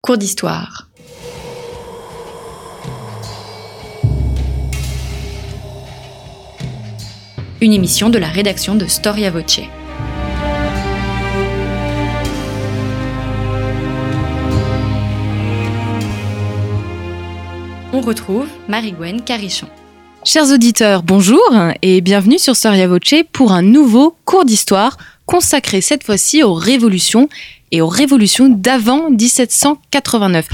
Cours d'histoire. Une émission de la rédaction de Storia Voce. On retrouve Marie-Gwen Carichon. Chers auditeurs, bonjour et bienvenue sur Storia Voce pour un nouveau cours d'histoire consacré cette fois-ci aux révolutions et aux révolutions d'avant 1789.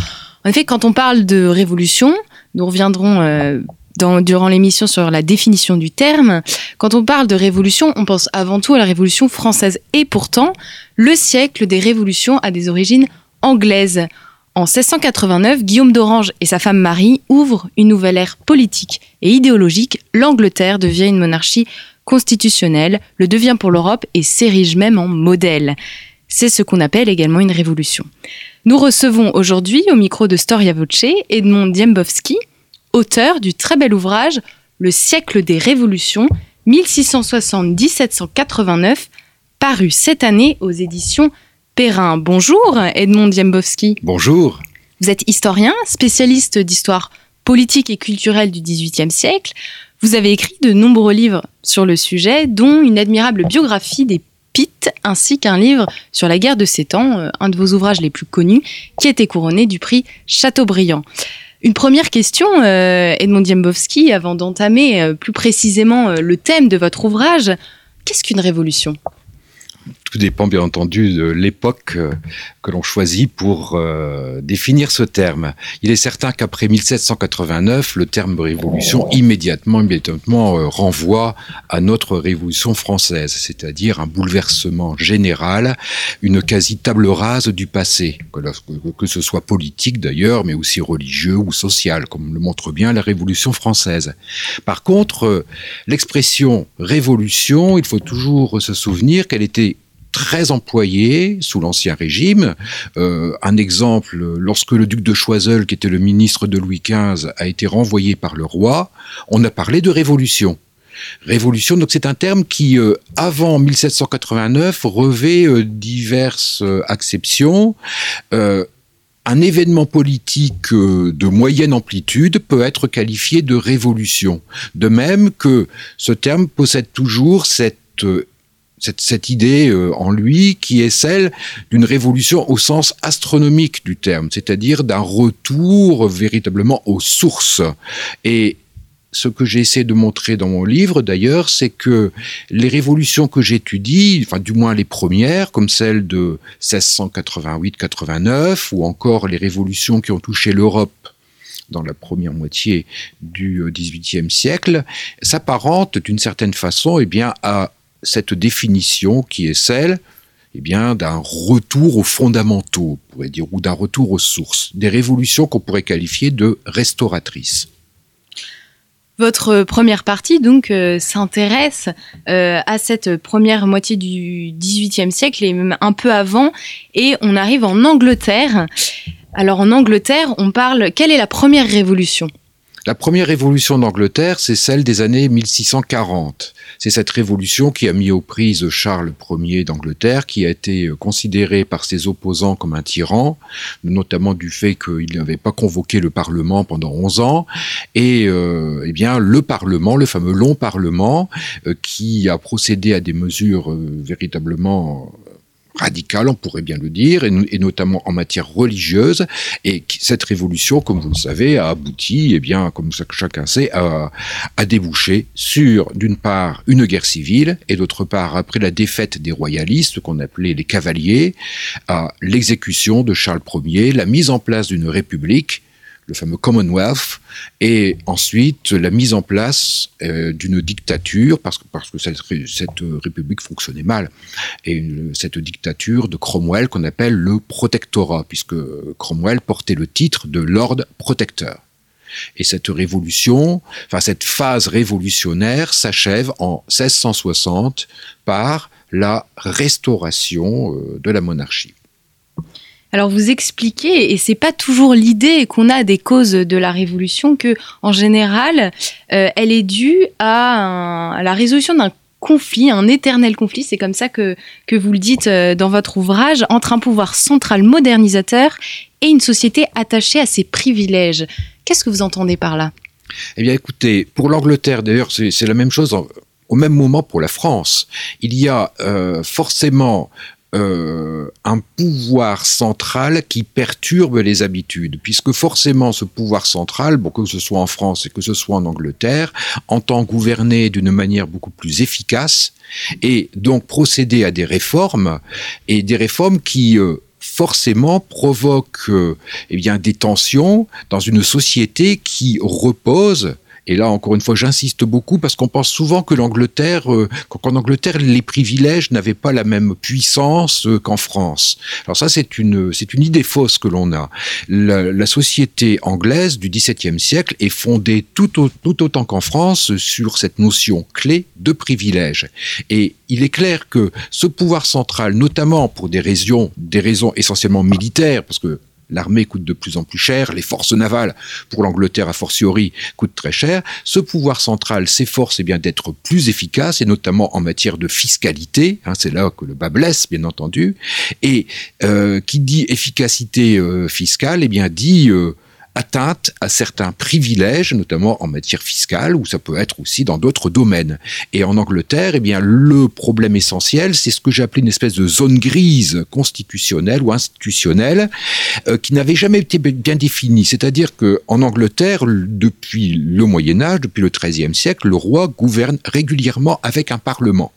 En effet, quand on parle de révolution, nous reviendrons euh, durant l'émission sur la définition du terme. Quand on parle de révolution, on pense avant tout à la révolution française. Et pourtant, le siècle des révolutions a des origines anglaises. En 1689, Guillaume d'Orange et sa femme Marie ouvrent une nouvelle ère politique et idéologique. L'Angleterre devient une monarchie constitutionnelle, le devient pour l'Europe et s'érige même en modèle. C'est ce qu'on appelle également une révolution. Nous recevons aujourd'hui au micro de Storia Voce Edmond Diembowski, auteur du très bel ouvrage Le siècle des révolutions 1670-1789, paru cette année aux éditions Perrin. Bonjour Edmond Diembowski. Bonjour. Vous êtes historien, spécialiste d'histoire politique et culturelle du XVIIIe siècle. Vous avez écrit de nombreux livres sur le sujet, dont une admirable biographie des Pitt, ainsi qu'un livre sur la guerre de Sept Ans, euh, un de vos ouvrages les plus connus, qui a été couronné du prix Chateaubriand. Une première question, euh, Edmond Diembowski, avant d'entamer euh, plus précisément le thème de votre ouvrage. Qu'est-ce qu'une révolution? Tout dépend bien entendu de l'époque euh, que l'on choisit pour euh, définir ce terme. Il est certain qu'après 1789, le terme révolution immédiatement, immédiatement euh, renvoie à notre révolution française, c'est-à-dire un bouleversement général, une quasi table rase du passé, que, que ce soit politique d'ailleurs, mais aussi religieux ou social, comme le montre bien la révolution française. Par contre, l'expression révolution, il faut toujours se souvenir qu'elle était très employé sous l'Ancien Régime. Euh, un exemple, lorsque le duc de Choiseul, qui était le ministre de Louis XV, a été renvoyé par le roi, on a parlé de révolution. Révolution, donc c'est un terme qui, euh, avant 1789, revêt euh, diverses acceptions. un événement politique de moyenne amplitude peut être qualifié de révolution. De même que ce terme possède toujours cette cette, idée euh, en lui qui est celle d'une révolution au sens astronomique du terme, c'est-à-dire d'un retour véritablement aux sources. Et ce que j'ai essayé de montrer dans mon livre, d'ailleurs, c'est que les révolutions que j'étudie, enfin du moins les premières, comme celle de 1688-89, ou encore les révolutions qui ont touché l'Europe dans la première moitié du XVIIIe siècle, s'apparentent d'une certaine façon eh bien, à cette définition qui est celle eh bien, d'un retour aux fondamentaux, on pourrait dire, ou d'un retour aux sources, des révolutions qu'on pourrait qualifier de restauratrices. Votre première partie donc euh, s'intéresse euh, à cette première moitié du XVIIIe siècle et même un peu avant, et on arrive en Angleterre. Alors en Angleterre, on parle. Quelle est la première révolution? La première révolution d'Angleterre, c'est celle des années 1640. C'est cette révolution qui a mis aux prises Charles Ier d'Angleterre, qui a été euh, considéré par ses opposants comme un tyran, notamment du fait qu'il n'avait pas convoqué le Parlement pendant 11 ans. Et euh, eh bien, le Parlement, le fameux long Parlement, euh, qui a procédé à des mesures véritablement radicale, on pourrait bien le dire, et, notamment en matière religieuse. Et cette révolution, comme vous le savez, a abouti, et eh bien, comme chacun sait, à, à déboucher sur, d'une part, une guerre civile, et d'autre part, après la défaite des royalistes, qu'on appelait les cavaliers, à l'exécution de Charles Ier, la mise en place d'une république le fameux Commonwealth, et ensuite la mise en place euh, d'une dictature, parce que, cette, cette, république fonctionnait mal, et cette dictature de Cromwell qu'on appelle le protectorat, puisque Cromwell portait le titre de Lord Protecteur. Et cette révolution, enfin cette phase révolutionnaire s'achève en 1660 par la restauration euh, de la monarchie. Alors vous expliquez, et c'est pas toujours l'idée qu'on a des causes de la révolution, que en général, euh, elle est due à, la résolution d'un conflit, un éternel conflit, c'est comme ça que, que vous le dites euh, dans votre ouvrage, entre un pouvoir central modernisateur et une société attachée à ses privilèges. Qu'est-ce que vous entendez par là? Eh bien écoutez, pour l'Angleterre d'ailleurs, c'est la même chose. au même moment pour la France. Il y a euh, forcément euh, un pouvoir central qui perturbe les habitudes, puisque forcément ce pouvoir central, bon, que ce soit en France et que ce soit en Angleterre, entend gouverner d'une manière beaucoup plus efficace et donc procéder à des réformes, et des réformes qui... Euh, forcément provoquent euh, eh bien des tensions dans une société qui repose et là, encore une fois, j'insiste beaucoup parce qu'on pense souvent que l'Angleterre, euh, qu'en Angleterre, les privilèges n'avaient pas la même puissance euh, qu'en France. Alors ça, c'est une, c'est une idée fausse que l'on a. La, société anglaise du XVIIe siècle est fondée tout, tout autant qu'en France sur cette notion clé de privilège. Et il est clair que ce pouvoir central, notamment pour des raisons, des raisons essentiellement militaires, parce que L'armée coûte de plus en plus cher, les forces navales, pour l'Angleterre a fortiori, coûtent très cher. Ce pouvoir central s'efforce eh bien d'être plus efficace, et notamment en matière de fiscalité. Hein, c'est là que le bas blesse, bien entendu. Et euh, qui dit efficacité euh, fiscale, eh bien dit euh, atteinte à certains privilèges, notamment en matière fiscale, ou ça peut être aussi dans d'autres domaines. Et en Angleterre, eh bien, le problème essentiel, c'est ce que j'ai appelé une espèce de zone grise constitutionnelle ou institutionnelle, euh, qui n'avait jamais été bien définie. C'est-à-dire que en Angleterre, depuis le Moyen Âge, depuis le XIIIe siècle, le roi gouverne régulièrement avec un parlement.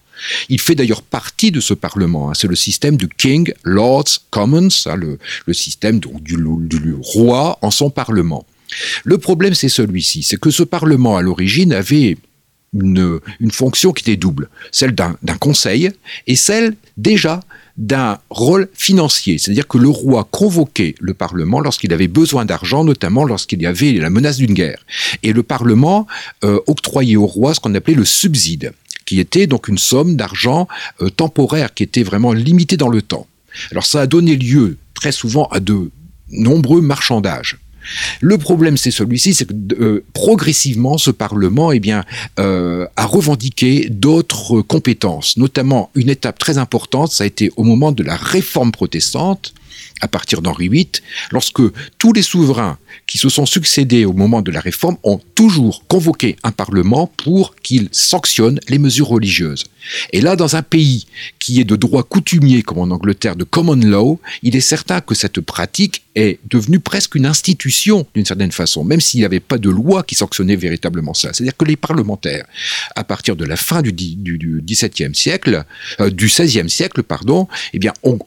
Il fait d'ailleurs partie de ce Parlement. Hein. C'est le système du King, Lords, Commons, hein, le, système du, roi en son Parlement. Le problème, c'est celui-ci, c'est que ce Parlement, à l'origine, avait une, une, fonction qui était double, celle d'un conseil et celle déjà d'un rôle financier, c'est-à-dire que le roi convoquait le Parlement lorsqu'il avait besoin d'argent, notamment lorsqu'il y avait la menace d'une guerre. Et le Parlement euh, octroyait au roi ce qu'on appelait le subside qui était donc une somme d'argent euh, temporaire qui était vraiment limitée dans le temps. Alors ça a donné lieu très souvent à de nombreux marchandages. Le problème, c'est celui-ci, c'est que euh, progressivement, ce Parlement eh bien, euh, a revendiqué d'autres compétences, notamment une étape très importante, ça a été au moment de la réforme protestante, à partir d'Henri VIII, lorsque tous les souverains qui se sont succédés au moment de la réforme ont toujours convoqué un parlement pour qu'il sanctionne les mesures religieuses. Et là, dans un pays qui est de droit coutumier comme en Angleterre, de common law, il est certain que cette pratique est devenue presque une institution d'une certaine façon, même s'il n'y avait pas de loi qui sanctionnait véritablement ça. C'est-à-dire que les parlementaires, à partir de la fin du, XVIIe siècle, euh, du XVIe siècle, pardon, eh bien, ont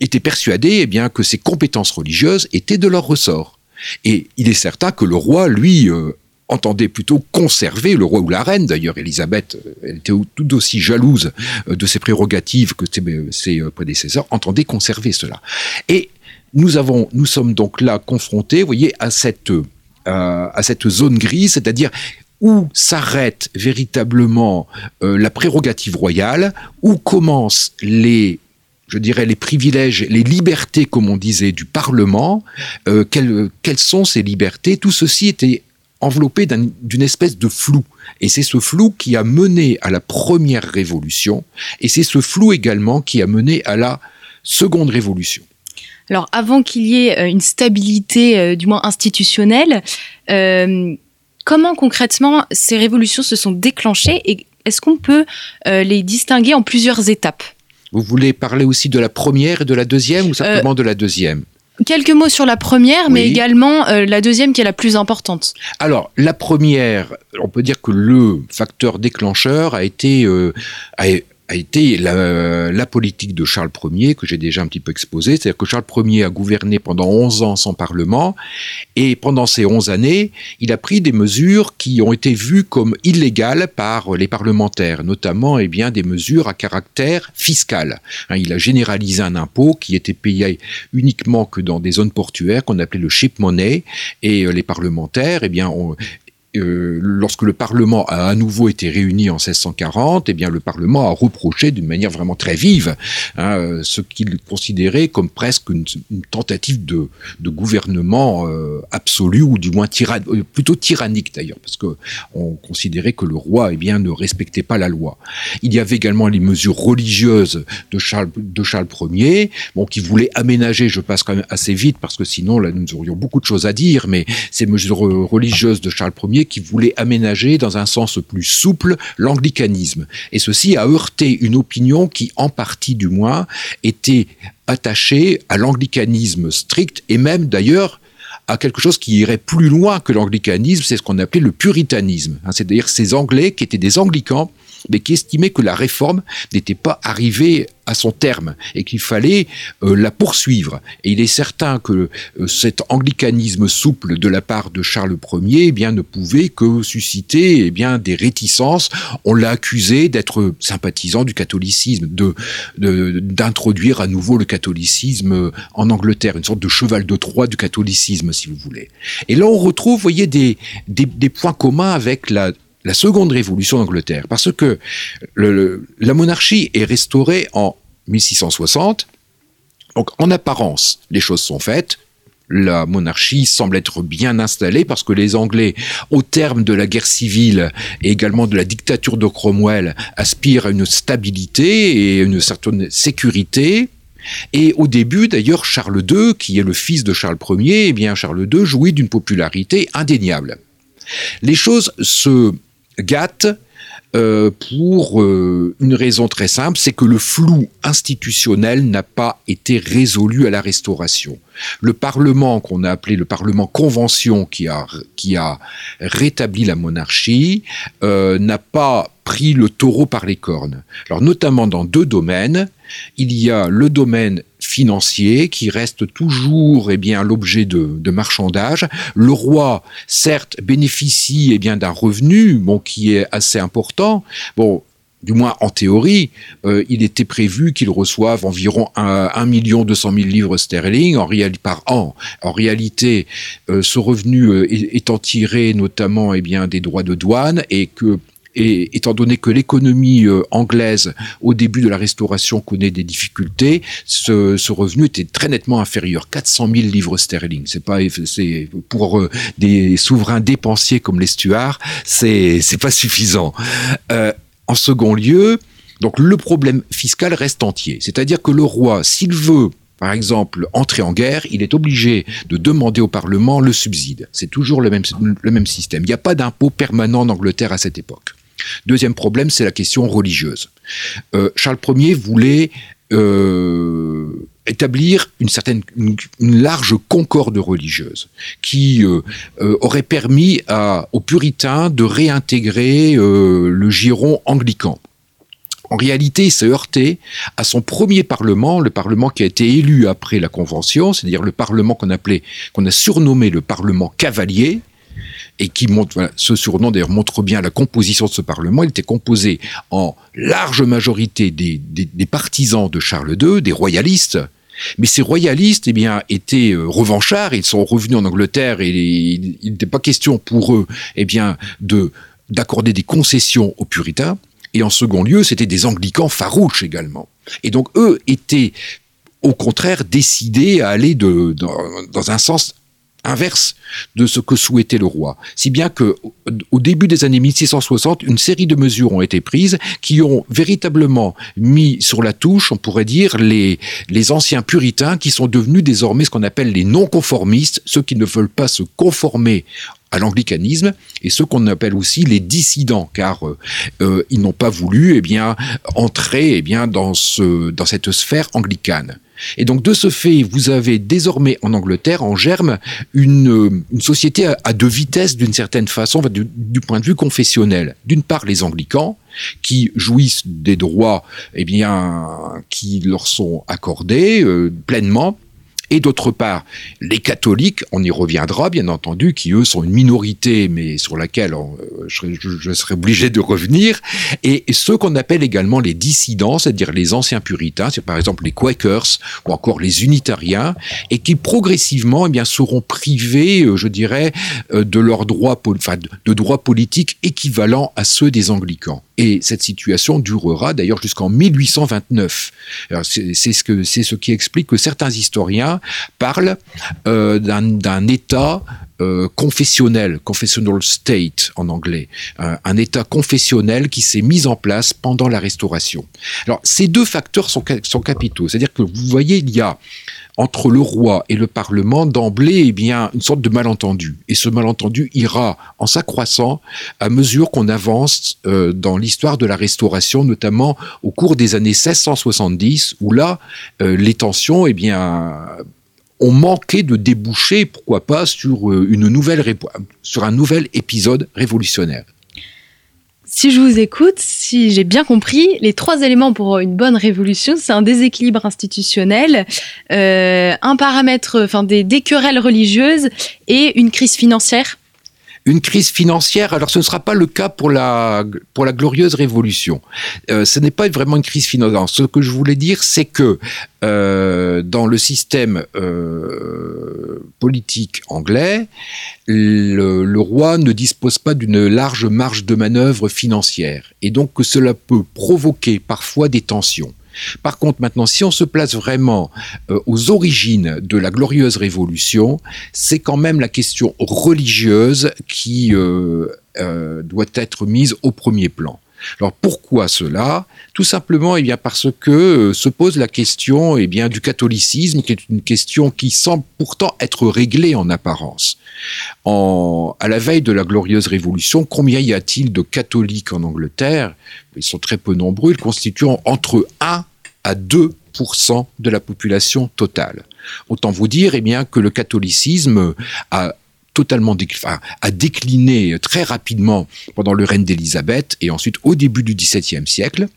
étaient persuadés eh bien, que ces compétences religieuses étaient de leur ressort. Et il est certain que le roi, lui, euh, entendait plutôt conserver, le roi ou la reine d'ailleurs, Élisabeth, euh, elle était tout aussi jalouse euh, de ses prérogatives que ses, prédécesseurs, entendait conserver cela. Et nous, avons, nous sommes donc là confrontés, vous voyez, à cette, à cette zone grise, c'est-à-dire où s'arrête véritablement la prérogative royale, où commencent les je dirais, les privilèges, les libertés, comme on disait, du Parlement. Euh, quelles, sont ces libertés? Tout ceci était enveloppé d'une espèce de flou. Et c'est ce flou qui a mené à la première révolution, et c'est ce flou également qui a mené à la seconde révolution. Alors, avant qu'il y ait euh, une stabilité, euh, du moins institutionnelle, comment concrètement ces révolutions se sont déclenchées et est-ce qu'on peut les distinguer en plusieurs étapes? Vous voulez parler aussi de la première et de la deuxième ou simplement euh, de la deuxième? Quelques mots sur la première, mais également euh, la deuxième qui est la plus importante. Alors, la première, on peut dire que le facteur déclencheur a été, euh, a été la, la, politique de Charles Ier, que j'ai déjà un petit peu exposé. C'est-à-dire que Charles Ier a gouverné pendant 11 ans sans Parlement, et pendant ces 11 années, il a pris des mesures qui ont été vues comme illégales par les parlementaires, notamment eh bien, des mesures à caractère fiscal. Hein, il a généralisé un impôt qui était payé uniquement que dans des zones portuaires qu'on appelait le ship money, et euh, les parlementaires eh bien, ont, euh, lorsque le Parlement a à nouveau été réuni en 1640, eh bien le Parlement a reproché d'une manière vraiment très vive hein, euh, ce qu'il considérait comme presque une, tentative de, gouvernement euh, absolu ou du moins plutôt tyrannique d'ailleurs, parce que on considérait que le roi eh bien ne respectait pas la loi. Il y avait également les mesures religieuses de Charles de Charles Ier, bon qui voulait aménager, je passe quand même assez vite parce que sinon là nous aurions beaucoup de choses à dire, mais ces mesures religieuses de Charles Ier qui voulait aménager dans un sens plus souple l'anglicanisme. Et ceci a heurté une opinion qui, en partie du moins, était attachée à l'anglicanisme strict et même d'ailleurs à quelque chose qui irait plus loin que l'anglicanisme, c'est ce qu'on appelait le puritanisme. Hein, c'est-à-dire ces Anglais qui étaient des anglicans mais qui estimait que la réforme n'était pas arrivée à son terme et qu'il fallait euh, la poursuivre. Et il est certain que euh, cet anglicanisme souple de la part de Charles Ier eh bien, ne pouvait que susciter eh bien, des réticences. On l'a accusé d'être sympathisant du catholicisme, de, d'introduire à nouveau le catholicisme en Angleterre, une sorte de cheval de Troie du catholicisme, si vous voulez. Et là, on retrouve, voyez, des, des, des points communs avec la la seconde révolution d'Angleterre, parce que la monarchie est restaurée en 1660. Donc en apparence, les choses sont faites. La monarchie semble être bien installée parce que les Anglais, au terme de la guerre civile et également de la dictature de Cromwell, aspirent à une stabilité et une certaine sécurité. Et au début, d'ailleurs, Charles II, qui est le fils de Charles Ier, eh bien Charles II jouit d'une popularité indéniable. Les choses se gâte euh, pour euh, une raison très simple, c'est que le flou institutionnel n'a pas été résolu à la Restauration. Le Parlement qu'on a appelé le Parlement Convention, qui a, qui a rétabli la monarchie, euh, n'a pas pris le taureau par les cornes. Alors notamment dans deux domaines, il y a le domaine financier qui reste toujours eh bien l'objet de, marchandage. Le roi, certes, bénéficie eh bien d'un revenu bon qui est assez important. Bon, du moins en théorie, euh, il était prévu qu'il reçoive environ 1 million 200 000 livres sterling en par an. En réalité, euh, ce revenu euh, étant tiré notamment eh bien, des droits de douane et que et étant donné que l'économie euh, anglaise au début de la Restauration connaît des difficultés, ce, revenu était très nettement inférieur, 400 000 livres sterling. C'est pas, c'est pour euh, des souverains dépensiers comme les Stuarts, c'est c'est pas suffisant. Euh, en second lieu, donc le problème fiscal reste entier, c'est-à-dire que le roi, s'il veut par exemple, entrer en guerre, il est obligé de demander au Parlement le subside. C'est toujours le même, le même système. Il n'y a pas d'impôt permanent en Angleterre à cette époque. Deuxième problème, c'est la question religieuse. Euh, Charles Ier voulait euh, établir une large concorde religieuse qui euh, aurait permis aux puritains de réintégrer le giron anglican. En réalité, il s'est heurté à son premier parlement, le parlement qui a été élu après la Convention, c'est-à-dire le parlement qu'on appelait, qu'on a surnommé le parlement cavalier, et qui montre, ce surnom d'ailleurs montre bien la composition de ce Parlement. Il était composé en large majorité des, partisans de Charles II, des royalistes. Mais ces royalistes, eh bien, étaient euh, revanchards. Ils sont revenus en Angleterre et il n'était pas question pour eux, eh bien, de d'accorder des concessions aux puritains. Et en second lieu, c'était des anglicans farouches également. Et donc, eux étaient au contraire décidés à aller dans un sens inverse de ce que souhaitait le roi. Si bien que, au début des années 1660, une série de mesures ont été prises qui ont véritablement mis sur la touche, on pourrait dire, les, les anciens puritains qui sont devenus désormais ce qu'on appelle les non-conformistes, ceux qui ne veulent pas se conformer à l'anglicanisme et ceux qu'on appelle aussi les dissidents car euh, euh, ils n'ont pas voulu eh bien entrer eh bien dans ce dans cette sphère anglicane. Et donc de ce fait, vous avez désormais en Angleterre en germe une, une société à, deux vitesses d'une certaine façon du, du, point de vue confessionnel. D'une part les anglicans qui jouissent des droits eh bien qui leur sont accordés euh, pleinement et d'autre part les catholiques, on y reviendra bien entendu, qui eux sont une minorité, mais sur laquelle euh, je, serai obligé de revenir, et, ceux qu'on appelle également les dissidents, c'est-à-dire les anciens puritains, c'est par exemple les Quakers ou encore les unitariens, et qui progressivement eh bien, seront privés, euh, je dirais, euh, de leurs droits, enfin, de droits politiques équivalents à ceux des anglicans. Et cette situation durera d'ailleurs jusqu'en 1829. C'est ce qui explique que certains historiens parlent euh, d'un État euh, confessionnel, confessional state en anglais, euh, un État confessionnel qui s'est mis en place pendant la Restauration. Alors ces deux facteurs sont capitaux, c'est-à-dire que vous voyez, il y a entre le roi et le Parlement d'emblée eh bien une sorte de malentendu. Et ce malentendu ira en s'accroissant à mesure qu'on avance euh, dans l'histoire de la Restauration, notamment au cours des années 1670, où là, euh, les tensions eh bien, ont manqué de déboucher, pourquoi pas, euh, sur un nouvel épisode révolutionnaire. Si je vous écoute, si j'ai bien compris, les trois éléments pour une bonne révolution, c'est un déséquilibre institutionnel, euh, un paramètre, enfin des, des querelles religieuses et une crise financière une crise financière, alors ce ne sera pas le cas pour la, glorieuse révolution. Euh, ce n'est pas vraiment une crise financière. Ce que je voulais dire, c'est que euh, dans le système euh, politique anglais, le, le, roi ne dispose pas d'une large marge de manœuvre financière. Et donc que cela peut provoquer parfois des tensions. Par contre, maintenant, si on se place vraiment euh, aux origines de la glorieuse révolution, c'est quand même la question religieuse qui euh, euh, doit être mise au premier plan. Alors pourquoi cela? Tout simplement eh bien parce que se pose la question eh bien du catholicisme qui est une question qui semble pourtant être réglée en apparence. En, à la veille de la glorieuse révolution, combien y a-t-il de catholiques en Angleterre? Ils sont très peu nombreux, ils constituent entre 1 à 2% de la population totale. Autant vous dire eh bien, que le catholicisme a totalement a décliné très rapidement pendant le règne d'Élisabeth et ensuite au début du XVIIe siècle.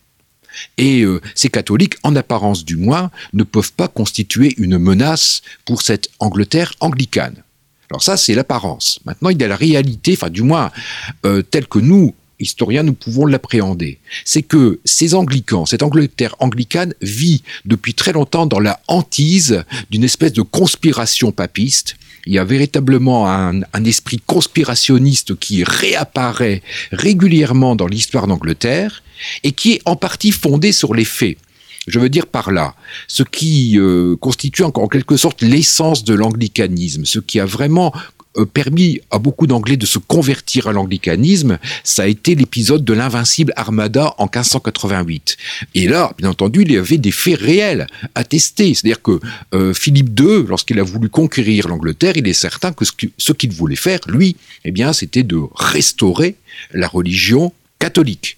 Et euh, ces catholiques, en apparence du moins, ne peuvent pas constituer une menace pour cette Angleterre anglicane. Alors ça, c'est l'apparence. Maintenant, il y a la réalité, enfin du moins euh, telle que nous, historiens, nous pouvons l'appréhender. C'est que ces anglicans, cette Angleterre anglicane vit depuis très longtemps dans la hantise d'une espèce de conspiration papiste. Il y a véritablement un, esprit conspirationniste qui réapparaît régulièrement dans l'histoire d'Angleterre et qui est en partie fondé sur les faits. Je veux dire par là, ce qui euh, constitue en quelque sorte l'essence de l'anglicanisme, ce qui a vraiment permis à beaucoup d'Anglais de se convertir à l'anglicanisme, ça a été l'épisode de l'invincible Armada en 1588. Et là, bien entendu, il y avait des faits réels attestés. C'est-à-dire que euh, Philippe II, lorsqu'il a voulu conquérir l'Angleterre, il est certain que ce qu'il voulait faire, lui, eh bien, c'était de restaurer la religion catholique.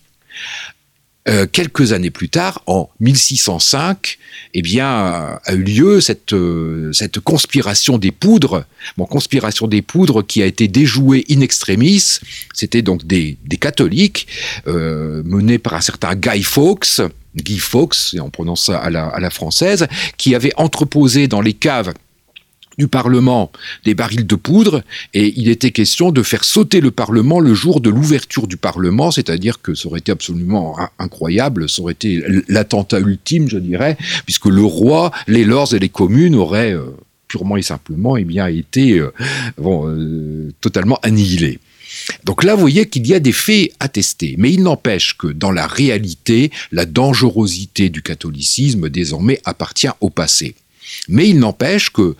Euh, quelques années plus tard, en 1605, eh bien, a eu lieu cette, euh, cette conspiration des poudres. Bon, conspiration des poudres qui a été déjouée in extremis. C'était donc des, des catholiques euh, menés par un certain Guy Fawkes, Guy Fawkes, et on prononce ça à la, à la française, qui avait entreposé dans les caves du Parlement des barils de poudre et il était question de faire sauter le Parlement le jour de l'ouverture du Parlement, c'est-à-dire que ça aurait été absolument incroyable, ça aurait été l'attentat ultime, je dirais, puisque le roi, les lords et les communes auraient euh, purement et simplement eh bien, été euh, euh, totalement annihilés. Donc là, vous voyez qu'il y a des faits attestés. Mais il n'empêche que dans la réalité, la dangerosité du catholicisme désormais appartient au passé. Mais il n'empêche que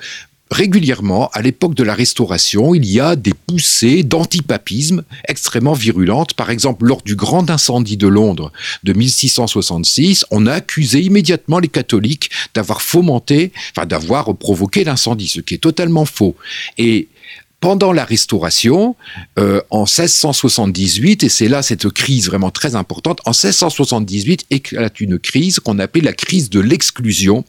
régulièrement, à l'époque de la Restauration, il y a des poussées d'antipapisme extrêmement virulentes. Par exemple, lors du grand incendie de Londres de 1666, on a accusé immédiatement les catholiques d'avoir fomenté, enfin d'avoir provoqué l'incendie, ce qui est totalement faux. Et pendant la Restauration, euh, en 1678, et c'est là cette crise vraiment très importante, en 1678 éclate une crise qu'on appelle la crise de l'exclusion,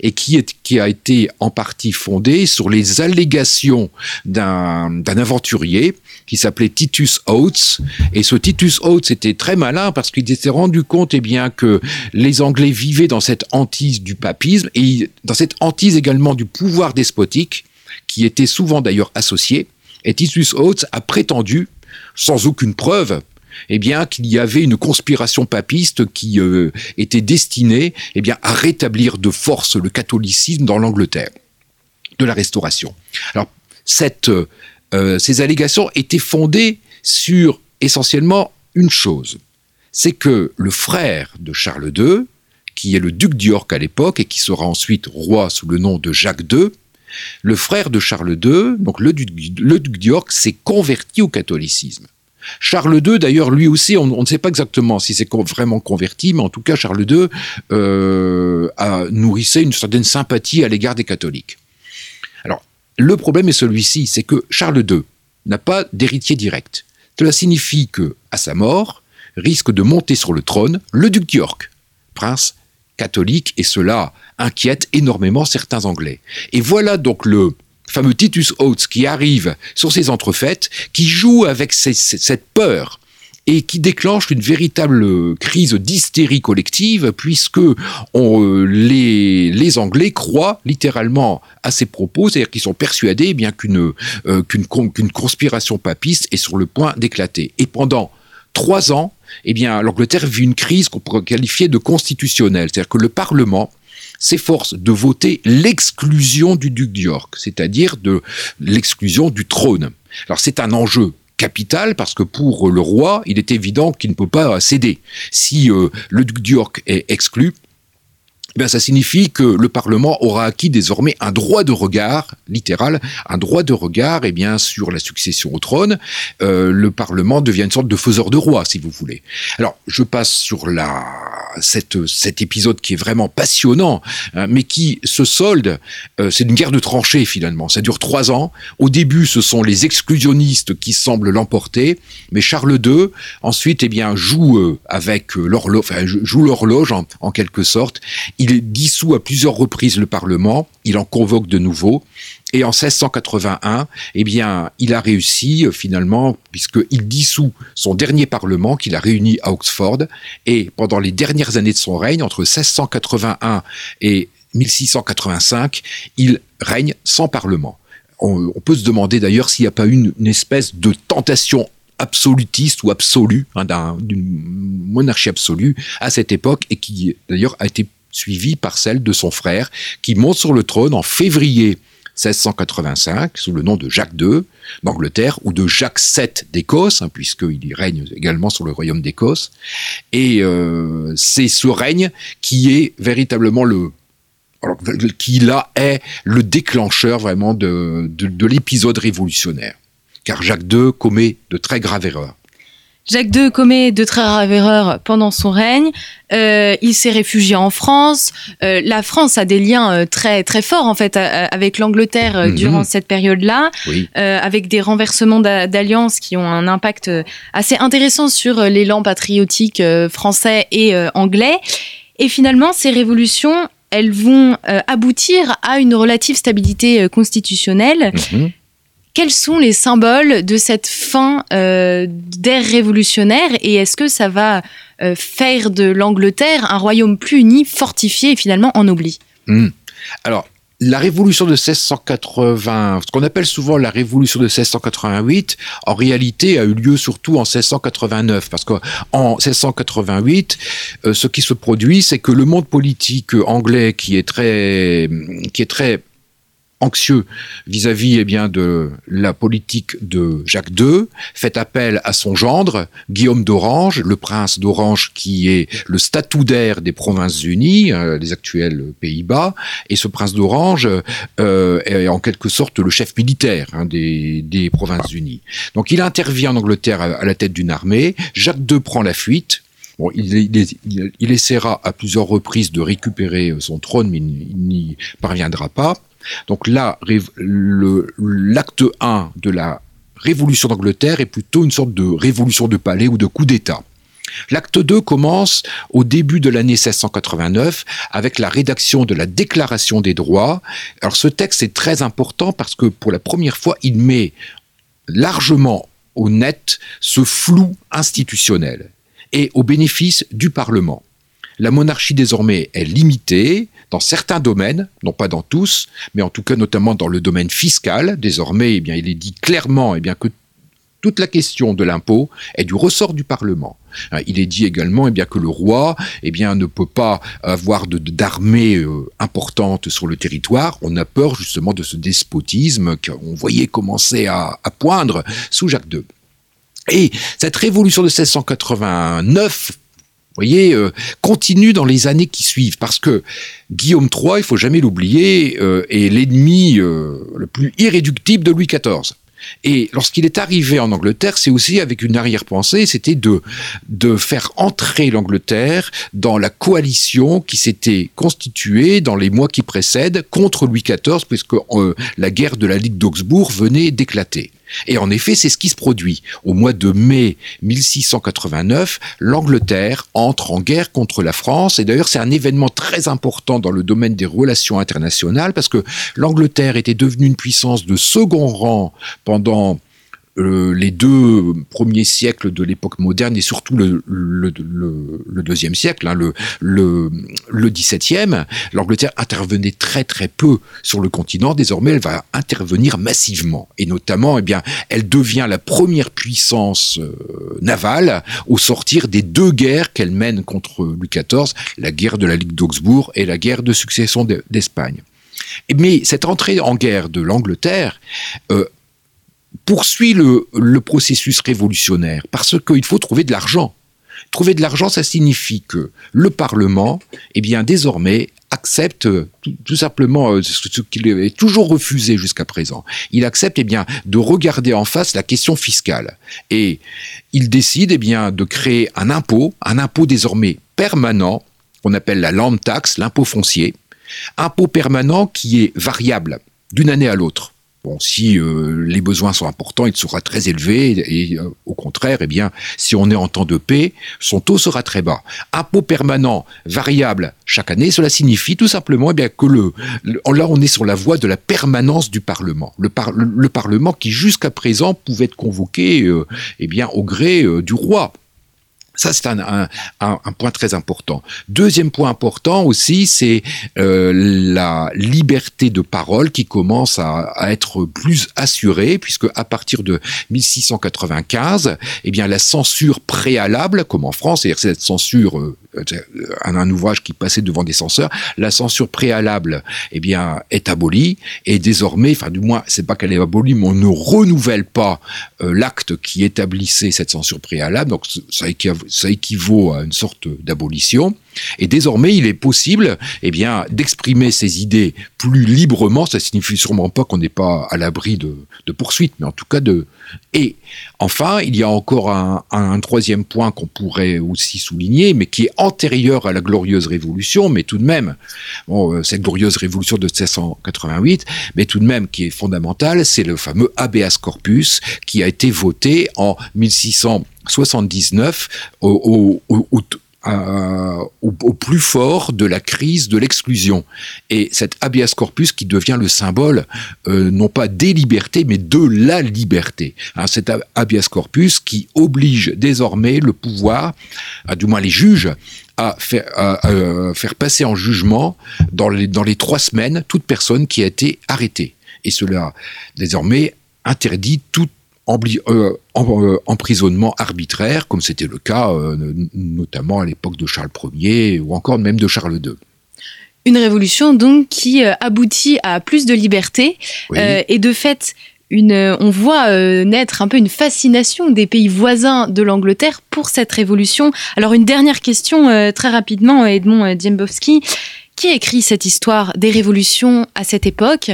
et qui, est, qui a été en partie fondée sur les allégations d'un aventurier qui s'appelait Titus Oates. Et ce Titus Oates était très malin parce qu'il s'était rendu compte eh bien, que les Anglais vivaient dans cette hantise du papisme et dans cette hantise également du pouvoir despotique qui était souvent d'ailleurs associé. Et Titus Oates a prétendu, sans aucune preuve, eh bien qu'il y avait une conspiration papiste qui euh, était destinée eh bien à rétablir de force le catholicisme dans l'Angleterre de la Restauration. Alors cette, euh, ces allégations étaient fondées sur essentiellement une chose, c'est que le frère de Charles II, qui est le duc d'York à l'époque et qui sera ensuite roi sous le nom de Jacques II, le frère de Charles II, donc le duc, le duc d'York, s'est converti au catholicisme. Charles II, d'ailleurs, lui aussi, on, ne sait pas exactement si c'est vraiment converti, mais en tout cas, Charles II euh, a nourrissait une certaine sympathie à l'égard des catholiques. Alors, le problème est celui-ci, c'est que Charles II n'a pas d'héritier direct. Cela signifie que, à sa mort, risque de monter sur le trône le duc d'York, prince catholique, et cela inquiète énormément certains Anglais. Et voilà donc le fameux Titus Oates qui arrive sur ces entrefaites, qui joue avec cette peur et qui déclenche une véritable crise d'hystérie collective puisque euh, les, Anglais croient littéralement à ces propos, c'est-à-dire qu'ils sont persuadés eh euh, qu'une conspiration papiste est sur le point d'éclater. Et pendant trois ans, eh bien l'Angleterre vit une crise qu'on pourrait qualifier de constitutionnelle, c'est-à-dire que le Parlement s'efforce de voter l'exclusion du duc d'York, c'est-à-dire de l'exclusion du trône. Alors c'est un enjeu capital parce que pour le roi, il est évident qu'il ne peut pas céder. Si euh, le duc d'York est exclu, eh ça signifie que le Parlement aura acquis désormais un droit de regard, littéral, un droit de regard eh bien, sur la succession au trône. Euh, le Parlement devient une sorte de faiseur de roi, si vous voulez. Alors, je passe sur la, cette, cet épisode qui est vraiment passionnant, hein, mais qui se solde, euh, c'est une guerre de tranchées finalement. Ça dure trois ans. Au début, ce sont les exclusionnistes qui semblent l'emporter, mais Charles II, ensuite, eh bien, joue euh, avec l'horloge, enfin, joue l'horloge en, quelque sorte. Dissout à plusieurs reprises le Parlement, il en convoque de nouveau, et en 1681, eh bien, il a réussi euh, finalement, puisqu'il dissout son dernier Parlement qu'il a réuni à Oxford, et pendant les dernières années de son règne, entre 1681 et 1685, il règne sans Parlement. On, peut se demander d'ailleurs s'il n'y a pas une, une espèce de tentation absolutiste ou absolue, hein, d'une monarchie absolue à cette époque, et qui d'ailleurs a été suivi par celle de son frère, qui monte sur le trône en février 1685 sous le nom de Jacques II d'Angleterre ou de Jacques VII d'Écosse, hein, puisqu'il y règne également sur le royaume d'Écosse. Et euh, c'est ce règne qui est véritablement le qui est le déclencheur vraiment de, de l'épisode révolutionnaire. Car Jacques II commet de très graves erreurs. Jacques II commet de très graves erreurs pendant son règne. Euh, il s'est réfugié en France. Euh, la France a des liens euh, très très forts en fait avec l'Angleterre mhm. durant cette période-là, avec des renversements d'alliances qui ont un impact assez intéressant sur l'élan patriotique français et anglais. Et finalement, ces révolutions, elles vont aboutir à une relative stabilité constitutionnelle. Mhm quels sont les symboles de cette fin euh, d'ère révolutionnaire et est-ce que ça va euh, faire de l'Angleterre un royaume plus uni, fortifié et finalement en oubli? Hmm. Alors, la révolution de 1680, ce qu'on appelle souvent la révolution de 1688, en réalité a eu lieu surtout en 1689, parce qu'en 1688, euh, ce qui se produit, c'est que le monde politique anglais, qui est très, qui est très anxieux vis-à-vis eh bien de la politique de Jacques II, fait appel à son gendre Guillaume d'Orange, le prince d'Orange qui est le statutaire des Provinces-Unies, euh, des actuels Pays-Bas, et ce prince d'Orange euh, est en quelque sorte le chef militaire hein, des, Provinces-Unies. Donc il intervient en Angleterre à, la tête d'une armée. Jacques II prend la fuite. Il, essaiera à plusieurs reprises de récupérer son trône, mais il n'y parviendra pas. Donc là, l'acte 1 de la révolution d'Angleterre est plutôt une sorte de révolution de palais ou de coup d'État. L'acte 2 commence au début de l'année 1689 avec la rédaction de la Déclaration des droits. Alors ce texte est très important parce que pour la première fois, il met largement au net ce flou institutionnel et au bénéfice du Parlement. La monarchie désormais est limitée dans certains domaines, non pas dans tous, mais en tout cas notamment dans le domaine fiscal. Désormais, eh bien, il est dit clairement eh bien, que toute la question de l'impôt est du ressort du Parlement. Hein, il est dit également eh bien, que le roi eh bien, ne peut pas avoir d'armée euh, importante sur le territoire. On a peur justement de ce despotisme qu'on voyait commencer à, poindre sous Jacques II. Et cette révolution de 1689 voyez, euh, continue dans les années qui suivent, parce que Guillaume III, il faut jamais l'oublier, euh, est l'ennemi le plus irréductible de Louis XIV. Et lorsqu'il est arrivé en Angleterre, c'est aussi avec une arrière-pensée, c'était de, de faire entrer l'Angleterre dans la coalition qui s'était constituée dans les mois qui précèdent contre Louis XIV, puisque euh, la guerre de la Ligue d'Augsbourg venait d'éclater. Et en effet, c'est ce qui se produit. Au mois de mai 1689, l'Angleterre entre en guerre contre la France. Et d'ailleurs, c'est un événement très important dans le domaine des relations internationales parce que l'Angleterre était devenue une puissance de second rang pendant les deux premiers siècles de l'époque moderne et surtout le, le, le, deuxième siècle, hein, le, le, le 17e, l'Angleterre intervenait très très peu sur le continent. Désormais, elle va intervenir massivement. Et notamment, eh bien, elle devient la première puissance euh, navale au sortir des deux guerres qu'elle mène contre Louis XIV, la guerre de la Ligue d'Augsbourg et la guerre de succession d'Espagne. Mais cette entrée en guerre de l'Angleterre euh, poursuit le, processus révolutionnaire parce qu'il faut trouver de l'argent. Trouver de l'argent, ça signifie que le Parlement, eh bien, désormais, accepte tout, simplement euh, ce qu'il est toujours refusé jusqu'à présent. Il accepte, eh bien, de regarder en face la question fiscale. Et il décide, eh bien, de créer un impôt, un impôt désormais permanent, qu'on appelle la land tax, l'impôt foncier. Impôt permanent qui est variable d'une année à l'autre. Si euh, les besoins sont importants, il sera très élevé et euh, au contraire, eh bien, si on est en temps de paix, son taux sera très bas. Impôt permanent variable chaque année, cela signifie tout simplement eh que le, là on est sur la voie de la permanence du Parlement. Le, le, Parlement qui jusqu'à présent pouvait être convoqué euh, eh au gré du roi. Ça, c'est un, point très important. Deuxième point important aussi, c'est euh, la liberté de parole qui commence à, être plus assurée, puisque à partir de 1695, eh bien, la censure préalable, comme en France, c'est-à-dire cette censure euh, un, un, ouvrage qui passait devant des censeurs, la censure préalable, eh bien, est abolie et désormais, enfin du moins, c'est pas qu'elle est abolie, mais on ne renouvelle pas euh, l'acte qui établissait cette censure préalable. Donc ça ça équivaut à une sorte d'abolition. Et désormais, il est possible, eh bien, d'exprimer ses idées plus librement. Ça signifie sûrement pas qu'on n'est pas à l'abri de, poursuites, mais en tout cas de. Et enfin, il y a encore un, troisième point qu'on pourrait aussi souligner, mais qui est antérieur à la glorieuse révolution, mais tout de même, euh, cette glorieuse révolution de 1788, mais tout de même qui est fondamentale, c'est le fameux habeas corpus qui a été voté en 1679 au, au, au, au, plus fort de la crise de l'exclusion. Et cet habeas corpus qui devient le symbole, euh, non pas des libertés, mais de la liberté. Hein, cet habeas corpus qui oblige désormais le pouvoir, à, du moins les juges, à faire, faire passer en jugement dans les, dans les trois semaines toute personne qui a été arrêtée. Et cela, désormais, interdit toute euh, euh, emprisonnement arbitraire, comme c'était le cas euh, notamment à l'époque de Charles Ier ou encore même de Charles II. Une révolution donc qui aboutit à plus de liberté et de fait une, on voit naître un peu une fascination des pays voisins de l'Angleterre pour cette révolution. Alors une dernière question très rapidement, Edmond Dziembowski. Qui écrit cette histoire des révolutions à cette époque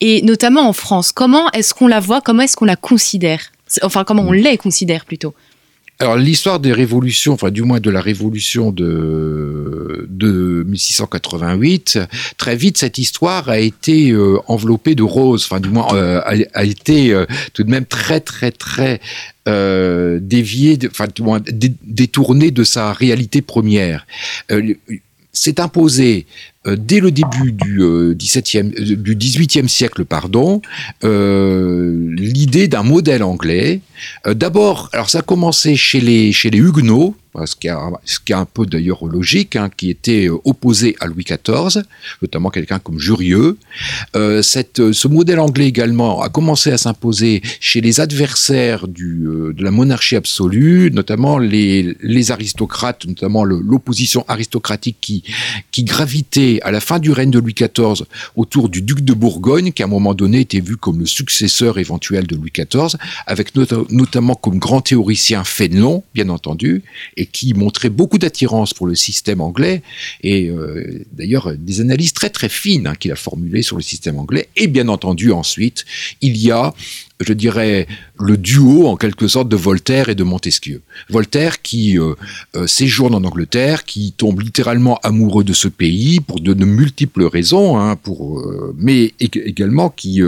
et notamment en France? Comment est-ce qu'on la voit? Comment est-ce qu'on la considère? Enfin, comment on les considère plutôt? Alors l'histoire des révolutions, enfin du moins de la révolution de, de 1688, très vite cette histoire a été euh, enveloppée de roses, enfin du moins euh, a, été euh, tout de même très très très déviée, enfin du moins détournée de sa réalité première. C'est imposé dès le début du, euh, 17e, euh, du 18e siècle, pardon, euh, l'idée d'un modèle anglais. D'abord, alors ça a commencé chez les, chez les Huguenots, ce qui, a, ce qui est un peu d'ailleurs logique, hein, qui était opposé à Louis XIV, notamment quelqu'un comme Jurieux. Euh, ce modèle anglais également a commencé à s'imposer chez les adversaires de la monarchie absolue, notamment les, aristocrates, notamment l'opposition aristocratique qui gravitait à la fin du règne de Louis XIV autour du duc de Bourgogne, qui à un moment donné était vu comme le successeur éventuel de Louis XIV, avec notamment comme grand théoricien Fénelon, bien entendu, et qui montrait beaucoup d'attirance pour le système anglais, et euh, d'ailleurs des analyses très très fines hein, qu'il a formulées sur le système anglais. Et bien entendu ensuite, il y a je dirais, le duo en quelque sorte de Voltaire et de Montesquieu. Voltaire qui euh, euh, séjourne en Angleterre, qui tombe littéralement amoureux de ce pays pour de, multiples raisons, hein, euh, mais également qui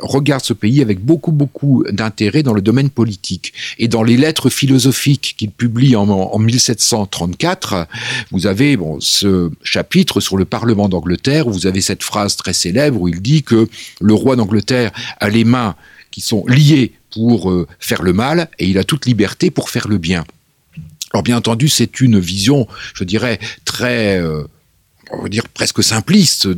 regarde ce pays avec beaucoup beaucoup d'intérêt dans le domaine politique et dans les lettres philosophiques qu'il publie en, en 1734. Vous avez bon ce chapitre sur le Parlement d'Angleterre où vous avez cette phrase très célèbre où il dit que le roi d'Angleterre a les mains qui sont liés pour euh, faire le mal et il a toute liberté pour faire le bien. Alors bien entendu, c'est une vision, je dirais, très, euh, on va dire presque simpliste,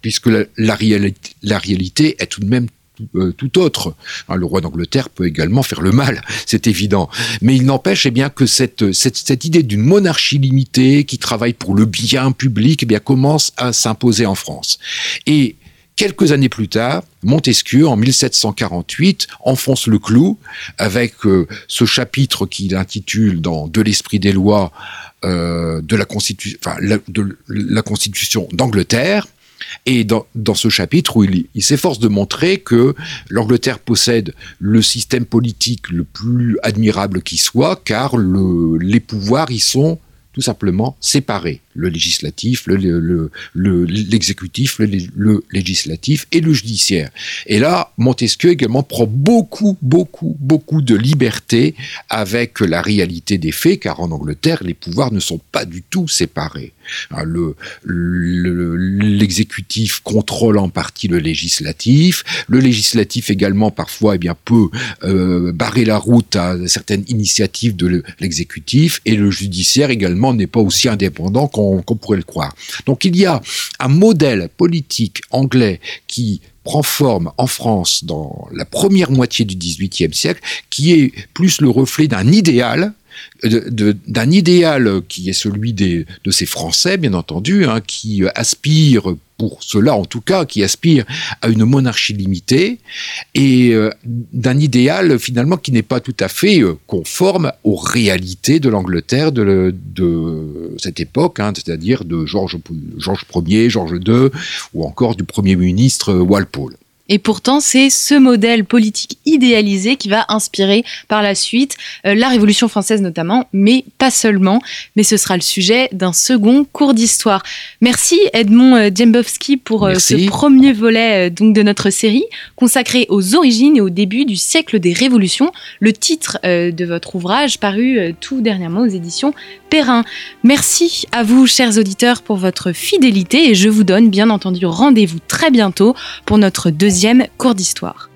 puisque la, réalité, la réalité est tout de même euh, tout autre. Hein, le roi d'Angleterre peut également faire le mal, c'est évident. Mais il n'empêche eh bien que cette, cette, cette idée d'une monarchie limitée qui travaille pour le bien public eh bien commence à s'imposer en France. Et Quelques années plus tard, Montesquieu, en 1748, enfonce le clou avec euh, ce chapitre qu'il intitule dans De l'esprit des lois euh, de, la Constitution d'Angleterre. Et dans, ce chapitre où il, s'efforce de montrer que l'Angleterre possède le système politique le plus admirable qui soit, car le, les pouvoirs y sont tout simplement séparés le législatif, l'exécutif, le, législatif et le judiciaire. Et là, Montesquieu également prend beaucoup, beaucoup, beaucoup de liberté avec la réalité des faits, car en Angleterre, les pouvoirs ne sont pas du tout séparés. Hein, l'exécutif contrôle en partie le législatif, le législatif également parfois eh bien, peut euh, barrer la route à certaines initiatives de l'exécutif, et le judiciaire également n'est pas aussi indépendant qu'on qu'on pourrait le croire. Donc il y a un modèle politique anglais qui prend forme en France dans la première moitié du XVIIIe siècle, qui est plus le reflet d'un idéal d'un idéal qui est celui de ces Français, bien entendu, hein, qui aspirent pour cela en tout cas, qui aspirent à une monarchie limitée, et euh, d'un idéal finalement qui n'est pas tout à fait euh, conforme aux réalités de l'Angleterre de, de, cette époque, hein, c'est-à-dire de Georges George Ier, Georges II, ou encore du Premier ministre Walpole. Et pourtant, c'est ce modèle politique idéalisé qui va inspirer par la suite euh, la Révolution française notamment, mais pas seulement. Mais ce sera le sujet d'un second cours d'histoire. Merci Edmond euh, Djembowski pour euh, ce premier volet donc de notre série consacré aux origines et au début du siècle des révolutions. Le titre de votre ouvrage paru tout dernièrement aux éditions Perrin. Merci à vous, chers auditeurs, pour votre fidélité et je vous donne bien entendu rendez-vous très bientôt pour notre deuxième cours d'histoire.